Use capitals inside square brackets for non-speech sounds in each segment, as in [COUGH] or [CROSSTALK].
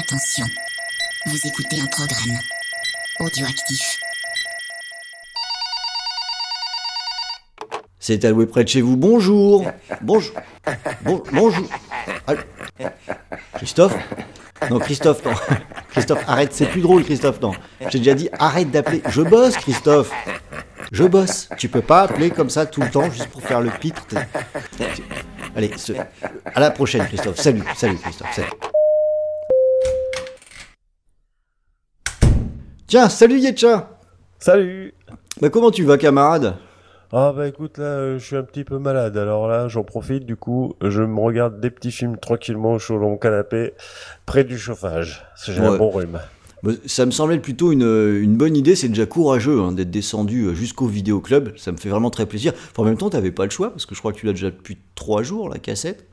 Attention, vous écoutez un programme audioactif. C'est alloué près de chez vous. Bonjour. Bonjour. Bon- bonjour. Christophe Non, Christophe, non. Christophe, arrête, c'est plus drôle, Christophe, non. J'ai déjà dit, arrête d'appeler. Je bosse, Christophe. Je bosse. Tu peux pas appeler comme ça tout le temps juste pour faire le pitre. Allez, à la prochaine, Christophe. Salut, salut, Christophe. Salut. Tiens, salut Yetcha. Salut Bah comment tu vas, camarade? Ah bah écoute là, euh, je suis un petit peu malade, alors là j'en profite du coup, je me regarde des petits films tranquillement sur mon canapé, près du chauffage, j'ai Ouais. un bon rhume. Bah, Ça me semblait plutôt une, une bonne idée, c'est déjà courageux hein, d'être descendu euh, jusqu'au vidéoclub, ça me fait vraiment très plaisir. Enfin, en même temps, t'avais pas le choix, parce que je crois que tu l'as déjà depuis trois jours, la cassette.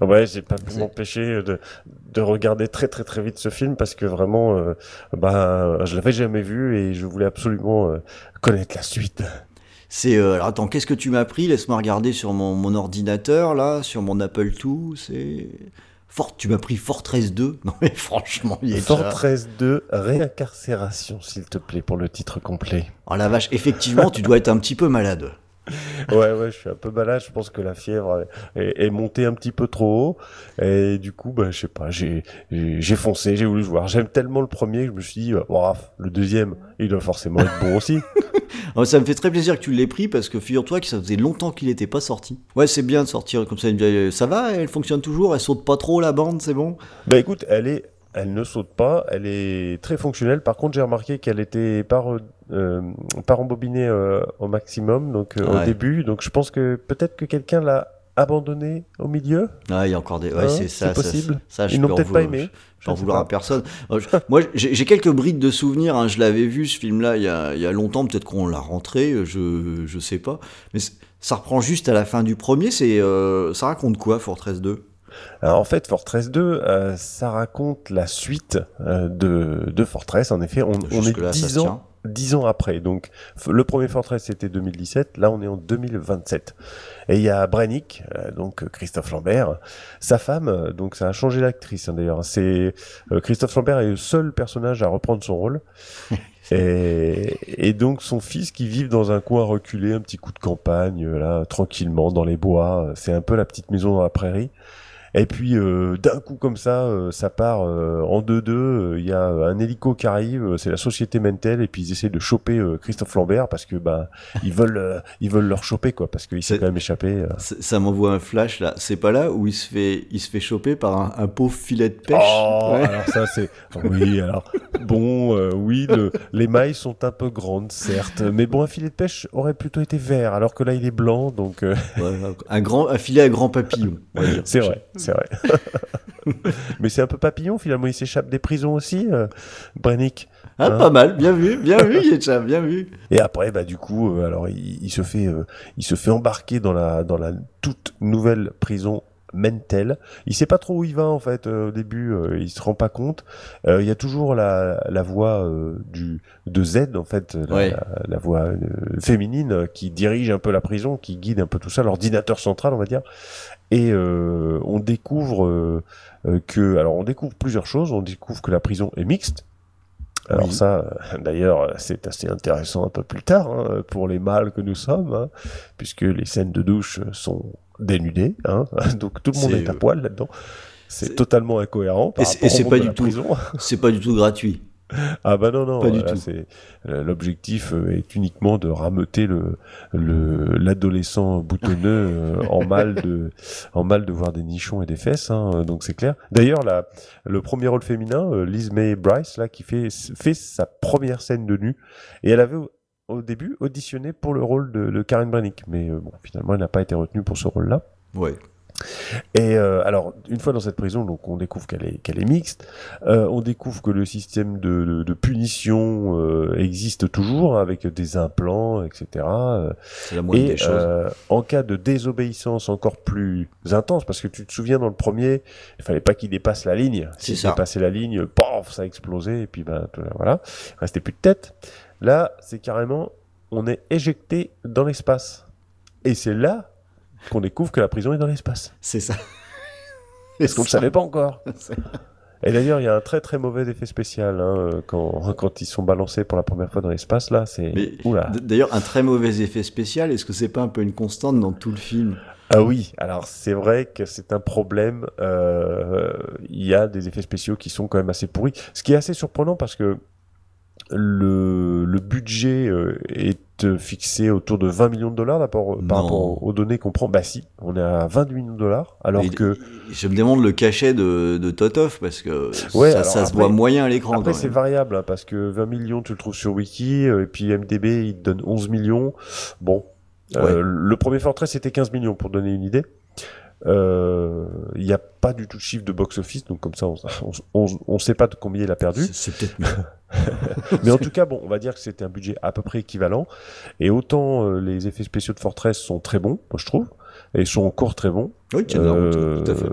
Ouais, j'ai pas pu m'empêcher de, de regarder très très très vite ce film, parce que vraiment, euh, bah je l'avais jamais vu et je voulais absolument euh, connaître la suite. C'est... euh, alors attends, qu'est-ce que tu m'as pris? Laisse-moi regarder sur mon, mon ordinateur, là, sur mon Apple II, c'est... Fort, tu m'as pris Fortress 2 [LAUGHS] Non mais franchement, il est. Fortress 2, réincarcération s'il te plaît pour le titre complet. Oh la vache, effectivement, tu dois être un petit peu malade. Ouais, ouais, je suis un peu malade. Je pense que la fièvre est, est montée un petit peu trop haut. Et du coup, bah, je sais pas, j'ai, foncé, j'ai voulu voir. J'aime tellement le premier que je me suis dit, oh, le deuxième, il doit forcément être bon aussi. [LAUGHS] Oh, ça me fait très plaisir que tu l'aies pris, parce que figure-toi que ça faisait longtemps qu'il n'était pas sorti. Ouais, c'est bien de sortir comme ça une vieille... Ça va, elle fonctionne toujours, elle saute pas trop la bande, c'est bon bah écoute, elle est, elle ne saute pas, elle est très fonctionnelle. Par contre, j'ai remarqué qu'elle était pas, euh, pas rembobinée euh, au maximum, donc euh, Ouais. au début. Donc je pense que peut-être que quelqu'un l'a abandonnée au milieu. Ah, il y a encore des. Ouais, Hein, c'est ça. c'est ça, possible. Ça, je Ils n'ont peut-être pas aimé. Je peux en Je sais vouloir pas. à personne. Euh, Moi, j'ai quelques brides de souvenirs. hein. Je l'avais vu ce film-là il y a, il y a longtemps. Peut-être qu'on l'a rentré. euh, Je je sais pas. Mais ça reprend juste à la fin du premier. C'est euh, ça raconte quoi, Fortress 2 Alors, en fait, Fortress 2, euh, ça raconte la suite euh, de, de Fortress. En effet, on, on est ça 10 se ans, 10 ans après. Donc, le premier Fortress, c'était 2017. Là, on est en 2027. Et il y a Brennick, euh, donc Christophe Lambert, sa femme. euh, Donc, ça a changé l'actrice, hein, d'ailleurs. C'est euh, Christophe Lambert est le seul personnage à reprendre son rôle. [LAUGHS] Et, et donc son fils qui vit dans un coin reculé, un petit coup de campagne, euh, là, tranquillement, dans les bois. euh, C'est un peu la petite maison dans la prairie. Et puis euh, d'un coup comme ça, euh, ça part euh, en 2-2. euh, Il y a un hélico qui arrive, euh, c'est la société Mentel, et puis ils essaient de choper euh, Christophe Lambert parce que bah ils veulent euh, ils veulent le choper quoi, parce qu'il s'est quand même échappé. Ça, m'envoie un flash là. C'est pas là où il se fait il se fait choper par un, un pauvre filet de pêche? Oh, Ouais. alors ça c'est oui alors bon euh, oui le- les mailles sont un peu grandes certes, mais bon un filet de pêche aurait plutôt été vert alors que là il est blanc donc euh, Ouais, un grand un filet à grand papillon. c'est vrai c'est vrai. [LAUGHS] mais c'est un peu papillon finalement il s'échappe des prisons aussi, euh, Brennick. Ah, Hein pas mal. Bien vu, bien vu, Yetcha, bien vu. Et après, bah du coup, euh, alors il, il se fait, euh, il se fait embarquer dans la dans la toute nouvelle prison Mentel. Il sait pas trop où il va en fait euh, au début, euh, il se rend pas compte. Euh, Il y a toujours la la voix euh, du de Z en fait, la, Ouais. la, la voix euh, féminine qui dirige un peu la prison, qui guide un peu tout ça, l'ordinateur central on va dire. Et euh, on découvre que, alors on découvre plusieurs choses. On découvre que la prison est mixte. Alors Oui. ça, euh, d'ailleurs, c'est assez intéressant un peu plus tard hein, pour les mâles que nous sommes, hein, puisque les scènes de douche sont dénudées, hein, [LAUGHS] donc tout le monde est à euh, poil là-dedans. C'est totalement incohérent. Par Et c'est- pas du tout. [LAUGHS] C'est pas du tout gratuit. Ah bah non non, Pas du tout. euh, l'objectif euh, est uniquement de rameuter le le l'adolescent boutonneux euh, en mal de [LAUGHS] en mal de voir des nichons et des fesses hein, donc c'est clair. D'ailleurs le premier rôle féminin Liz May Bryce là qui fait fait sa première scène de nu et elle avait au, début auditionné pour le rôle de, de Karen mais bon finalement elle n'a pas été retenue pour ce rôle là. Ouais. Et euh, alors, une fois dans cette prison, donc on découvre qu'elle est qu'elle est mixte. Euh, on découvre que le système de, de, de punition euh, existe toujours avec des implants, etc. Euh, C'est la moindre Et des choses. euh, en cas de désobéissance encore plus intense, parce que tu te souviens dans le premier, il fallait pas qu'il dépasse la ligne. S'il ça. dépassait la ligne, paf, ça a explosé et puis ben voilà, il restait plus de tête. Là, c'est carrément, on est éjecté dans l'espace. Et c'est là qu'on découvre que la prison est dans l'espace. C'est ça. [LAUGHS] Parce qu'on ne le savait pas encore. [LAUGHS] Et d'ailleurs, il y a un très très mauvais effet spécial hein, quand, quand ils sont balancés pour la première fois dans l'espace. Là, c'est. D'ailleurs, un très mauvais effet spécial. Est-ce que c'est pas un peu une constante dans tout le film? Ah oui, alors c'est vrai que c'est un problème. Euh, il y a des effets spéciaux qui sont quand même assez pourris. Ce qui est assez surprenant parce que le, le budget euh, est fixé autour de 20 millions de dollars par rapport aux données qu'on prend. Bah si, on est à 20 millions de dollars. Alors que. Je me demande le cachet de, de Totov parce que ça, ça se voit moyen à l'écran. Après, c'est variable hein, parce que 20 millions, tu le trouves sur Wiki, euh, et puis MDB, il te donne 11 millions. Bon. Euh, le premier Fortress, c'était 15 millions pour donner une idée. Euh, il n'y a pas du tout de chiffre de box-office, donc comme ça, on ne sait pas de combien il a perdu. C'est peut-être [LAUGHS] [LAUGHS] Mais en tout cas, bon, on va dire que c'était un budget à peu près équivalent. Et autant euh, les effets spéciaux de Fortress sont très bons, moi je trouve, et sont encore très bons. Oui, euh, tout à fait.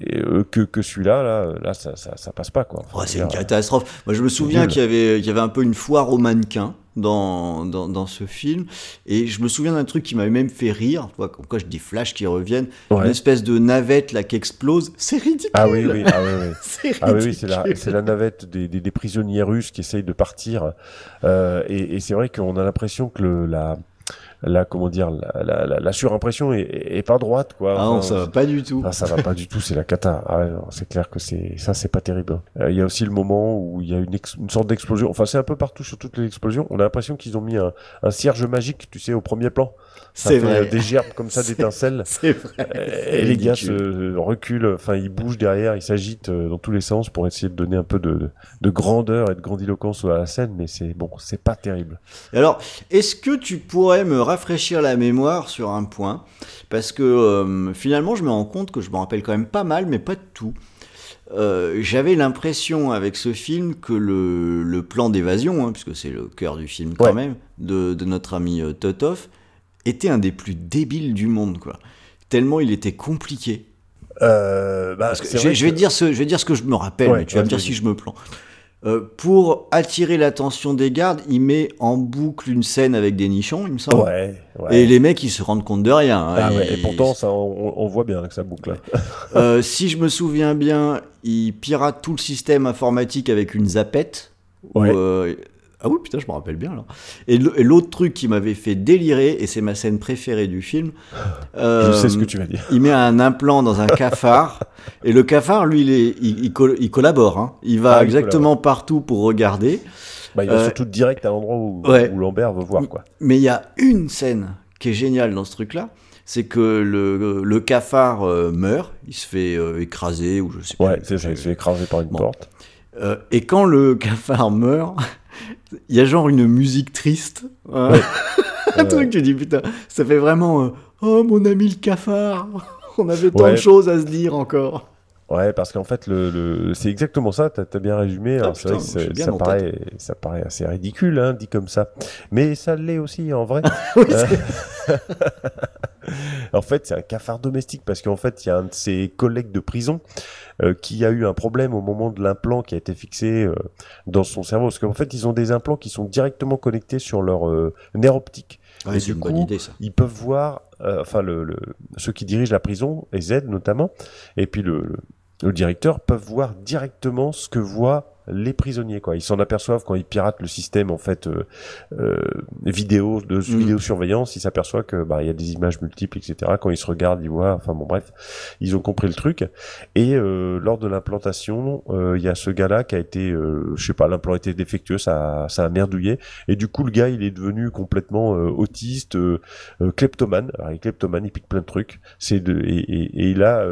Et, euh, que, que celui-là, là, là ça, ça, ça, passe pas, quoi. c'est une catastrophe. Moi, je me souviens qu'il y avait, qu'il y avait un peu une foire aux mannequins dans, dans, dans, ce film. Et je me souviens d'un truc qui m'avait même fait rire. Tu vois, quand je dis flash qui reviennent, une espèce de navette là qui explose. C'est ridicule. Ah oui, oui, ah oui, oui. [LAUGHS] c'est ah oui, c'est la, la, navette des, des, des, prisonniers russes qui essayent de partir. Euh, et, et c'est vrai qu'on a l'impression que le, la la comment dire la, la, la surimpression est, est, pas droite quoi. Ah non, ça va pas du tout. Ah, ça va pas du tout, c'est la cata. Ah, c'est clair que c'est ça, c'est pas terrible. Euh, il y a aussi le moment où il y a une, une sorte d'explosion. Enfin, c'est un peu partout sur toutes les explosions. On a l'impression qu'ils ont mis un, un cierge magique, tu sais, au premier plan. C'est vrai. Des gerbes comme ça, [LAUGHS] d'étincelles. C'est vrai. Et les gars se reculent, enfin ils bougent derrière, ils s'agitent euh, dans tous les sens pour essayer de donner un peu de, de grandeur et de grandiloquence à la scène, mais c'est bon, c'est pas terrible. Alors, est-ce que tu pourrais me rafraîchir la mémoire sur un point Parce que euh, finalement, je me rends compte que je me rappelle quand même pas mal, mais pas de tout. Euh, j'avais l'impression avec ce film que le, le plan d'évasion, hein, puisque c'est le cœur du film quand même, de, de, notre ami Totov, était un des plus débiles du monde, quoi. Tellement il était compliqué. Euh, bah, je, je, vais dire ce, je vais dire ce que je me rappelle, mais tu vas me dire si je me plante. Euh, pour attirer l'attention des gardes, il met en boucle une scène avec des nichons, il me semble. Ouais, ouais. Et les mecs, ils se rendent compte de rien. Hein. Ah et... et... pourtant, ça, on, on, voit bien que ça boucle. [LAUGHS] euh, si je me souviens bien, il pirate tout le système informatique avec une zapette. Ouais. Où, euh, ah oui, putain, je me rappelle bien là. Et l'autre truc qui m'avait fait délirer, et c'est ma scène préférée du film. Euh, [LAUGHS] je sais ce que tu vas dire. Il met un implant dans un cafard, et le cafard, lui, il, est, il, il, il collabore. Hein. Il va ah, exactement partout pour regarder. Bah, il va euh, surtout direct à l'endroit où, ouais. où Lambert veut voir. Quoi. Mais il y a une scène qui est géniale dans ce truc-là. C'est que le, le cafard euh, meurt, il se fait euh, écraser, ou je sais pas. Ouais, c'est ça, il se fait écraser par une bon. porte. Euh, et quand le [LAUGHS] cafard meurt, il y a genre une musique triste. Hein ouais. [LAUGHS] un truc, tu dis putain, ça fait vraiment euh, Oh mon ami le cafard, [LAUGHS] on avait tant ouais. de choses à se dire encore. Ouais, parce qu'en fait, le, le... c'est exactement ça, t'as as bien résumé. Ah, putain, vrai que ça, paraît, ça paraît assez ridicule, hein, dit comme ça. Mais ça l'est aussi, en vrai. [LAUGHS] oui, en fait, c'est un cafard domestique, parce qu'en fait, il y a un de ses collègues de prison euh, qui a eu un problème au moment de l'implant qui a été fixé euh, dans son cerveau. Parce qu'en fait, ils ont des implants qui sont directement connectés sur leur euh, nerf optique. Ouais, et du coup, idée, ils peuvent voir, enfin, le, le, ceux qui dirigent la prison, et Z notamment, et puis le, le, le directeur, peuvent voir directement ce que voit les prisonniers quoi. Ils s'en aperçoivent quand ils piratent le système en fait euh, euh, vidéo de mmh. vidéosurveillance. Ils s'aperçoivent que bah il y a des images multiples etc quand ils se regardent ils voient enfin bon bref ils ont compris le truc. Et euh, lors de l'implantation euh, il y a ce gars là qui a été euh, je sais pas l'implant était défectueux ça ça a merdouillé. Et du coup le gars il est devenu complètement autiste kleptomane. Alors il est kleptomane il pique plein de trucs. C'est de et, et, et il a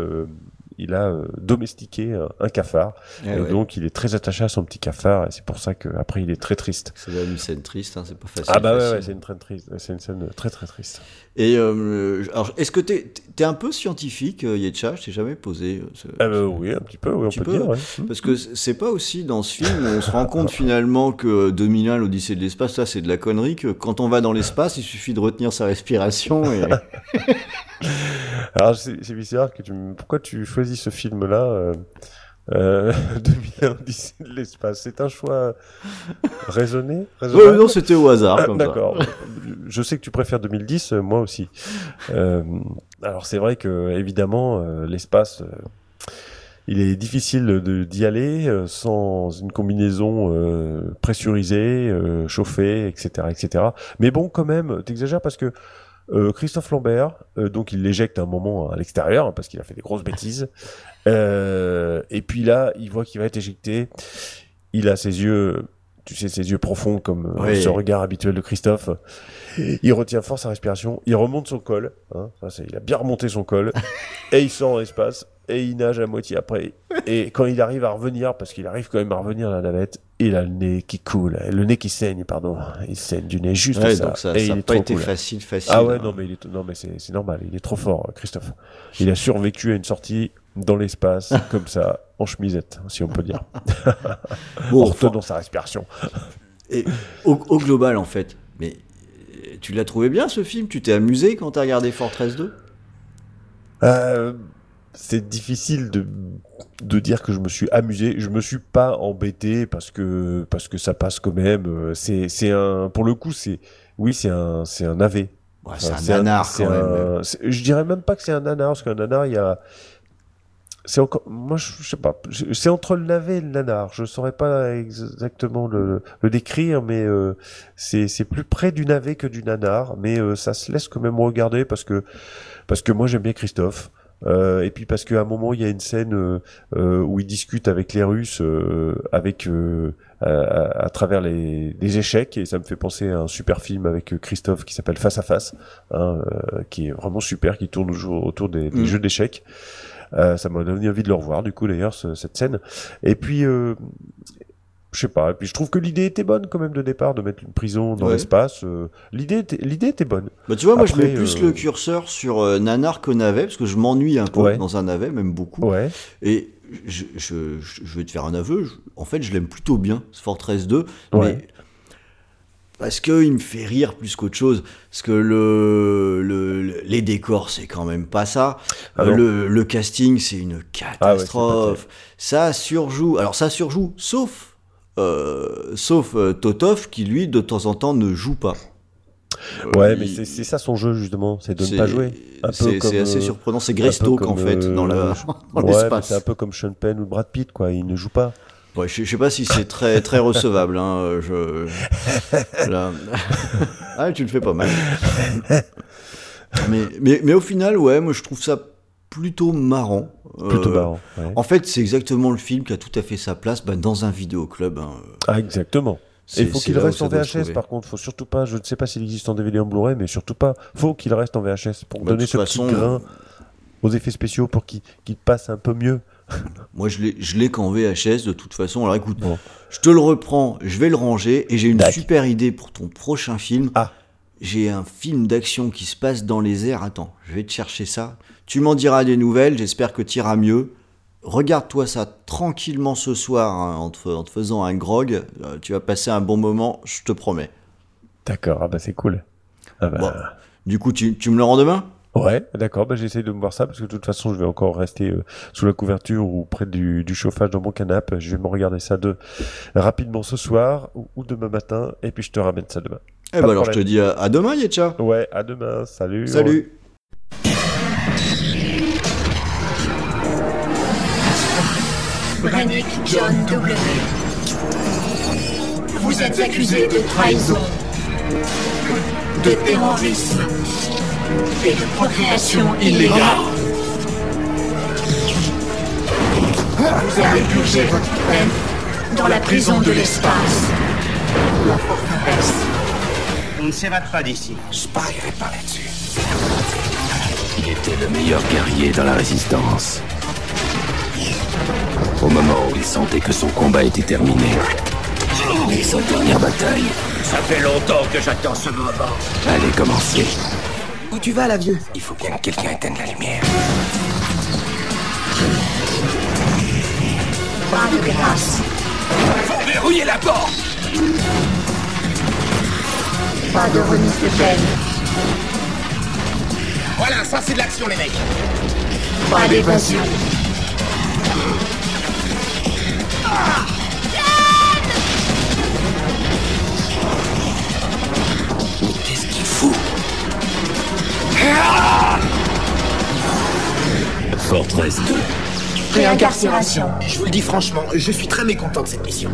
il a euh, domestiqué euh, un cafard. Eh et ouais. donc, il est très attaché à son petit cafard. Et c'est pour ça qu'après, il est très triste. C'est une scène triste, hein, c'est pas facile. Ah bah facile. ouais, ouais c'est une très triste. C'est une scène très très triste. Et euh, alors, est-ce que t'es es un peu scientifique, Yetcha? Je t'ai jamais posé. Ce, ah bah, oui, un petit peu, oui, on peut, peu, dire. Ouais. Parce que c'est pas aussi dans ce film, on se rend compte [LAUGHS] finalement que 2001, l'Odyssée de l'espace, ça c'est de la connerie, que quand on va dans l'espace, il suffit de retenir sa respiration et... [LAUGHS] [LAUGHS] Alors c'est bizarre que tu pourquoi tu choisis ce film là euh, euh, [LAUGHS] 2001 Odyssée de l'espace? C'est un choix raisonné, raisonné ouais, non c'était au hasard ah, d'accord je sais que tu préfères 2010 euh, moi aussi euh, alors c'est vrai que évidemment euh, l'espace il est difficile d'y aller euh, sans une combinaison euh, pressurisée, euh, chauffée, etc., etc. Mais bon, quand même, t'exagères parce que euh, Christophe Lambert, euh, donc il l'éjecte un moment à l'extérieur hein, parce qu'il a fait des grosses bêtises. Euh, et puis là, il voit qu'il va être éjecté. Il a ses yeux, tu sais, ses yeux profonds comme euh, Oui. ce regard habituel de Christophe. Il retient fort sa respiration. Il remonte son col. Hein, ça, il a bien remonté son col. [LAUGHS] et il sort dans l'espace. Et il nage à moitié après. Et quand il arrive à revenir, parce qu'il arrive quand même à revenir à la navette, il a le nez qui coule, le nez qui saigne, pardon. Il saigne du nez juste Ouais, ça. donc ça et n'a il est pas trop été cool. facile, facile. Ah ouais, hein. non mais, il est, non, mais c'est normal, il est trop fort, Christophe. Il a survécu à une sortie dans l'espace, [LAUGHS] comme ça, en chemisette, si on peut dire. [LAUGHS] Bon, en enfin, retenant sa respiration. et au, au global, en fait, mais euh, tu l'as trouvé bien ce film? Tu t'es amusé quand t'as regardé Fortress 2 Euh, c'est difficile de, de dire que je me suis amusé. Je me suis pas embêté parce que, parce que ça passe quand même. C'est, c'est un, pour le coup, c'est, oui, c'est un, c'est un AV. Ouais, C'est un nanar c'est quand même. un- Je dirais même pas que c'est un nanar, parce qu'un nanar, il y a. C'est encore. Moi, je, je sais pas. C'est entre le navet et le nanar. Je saurais pas exactement le, le décrire, mais euh, c'est c'est plus près du navet que du nanar. Mais euh, ça se laisse quand même regarder parce que parce que moi j'aime bien Christophe. Euh, et puis parce qu'à un moment il y a une scène euh, où il discute avec les Russes euh, avec euh, à, à- à travers les, les échecs et ça me fait penser à un super film avec Christophe qui s'appelle Face à Face hein, euh, qui est vraiment super qui tourne autour des, des Mm. jeux d'échecs ça m'a donné envie de le revoir du coup d'ailleurs ce- cette scène et puis euh, je sais pas et puis je trouve que l'idée était bonne quand même de départ de mettre une prison dans Ouais. l'espace euh, l'idée était l'idée était bonne Bah, tu vois, moi je mets plus euh, le curseur sur euh, Nanar qu'au navet, parce que je m'ennuie un peu Ouais. dans un navet, même beaucoup. ouais Et je, je, je- je vais te faire un aveu, je- en fait je l'aime plutôt bien, ce Fortress 2, Ouais. mais parce qu'il me fait rire plus qu'autre chose, parce que le, le- le- les décors c'est quand même pas ça, Ah le, le casting c'est une catastrophe, ça surjoue, alors ça surjoue, sauf, euh, sauf euh, Totov qui lui de temps en temps ne joue pas. Euh, Ouais, mais il- c'est ça son jeu justement, c'est de ne pas jouer. C'est assez euh, surprenant, c'est Greystoke en fait euh, dans la- ouais, [LAUGHS] l'espace. c'est un peu comme Sean Penn ou Brad Pitt quoi, il ne joue pas. Ouais, je, je sais pas si c'est très très recevable. Hein, euh, je, là. [LAUGHS] ah, tu le fais pas mal. mais, mais, mais au final, ouais, moi je trouve ça plutôt marrant. Plutôt Euh, marrant. ouais. En fait, c'est exactement le film qui a tout à fait sa place bah, dans un vidéoclub. Hein. Ah exactement. Il faut qu'il reste en VHS par contre, faut surtout pas, je ne sais pas s'il existe en DVD en Blu-ray, mais surtout pas, faut qu'il reste en VHS pour Bah, donner ce façon, petit grain aux effets spéciaux pour qu'il qu'il passe un peu mieux. [LAUGHS] Moi, je l'ai qu'en VHS de toute façon. Alors écoute, Bon. je te le reprends, je vais le ranger et j'ai une super idée pour ton prochain film. Ah. J'ai un film d'action qui se passe dans les airs. Attends, je vais te chercher ça. Tu m'en diras des nouvelles, j'espère que tu iras mieux. Regarde-toi ça tranquillement ce soir hein, en, te, fa- en te faisant un grog. Euh, tu vas passer un bon moment, je te promets. D'accord, ah bah c'est cool. Ah bah, Bon. Du coup, tu, tu me le rends demain? Ouais, d'accord, bah j'essaie de me voir ça parce que de toute façon je vais encore rester euh, sous la couverture ou près du, du chauffage dans mon canapé. Je vais me regarder ça de rapidement ce soir ou, ou demain matin et puis je te ramène ça demain. Eh ben de alors je te dis à, à demain, Yetcha. Ouais, à demain, salut. Salut. Brannick John W. Vous êtes accusé de trahison, de terrorisme et de procréation illégale. Vous avez purgé votre peine dans la prison de l'espace, la forteresse. On ne s'évade pas d'ici. Je parierai pas là-dessus. Il était le meilleur guerrier dans la résistance. Au moment où il sentait que son combat était terminé, et sa dernière bataille Ça fait longtemps que j'attends ce moment. allait commencer. Où tu vas, là, vieux Il faut bien que quelqu'un éteigne la lumière. Pas de grâce, Faut verrouiller la porte pas de remise de peine, Voilà, ça c'est de l'action, les mecs. pas d'évasion. Qu'est-ce Fortress 2. Réincarcération. Je vous le dis franchement, je suis très mécontent de cette mission.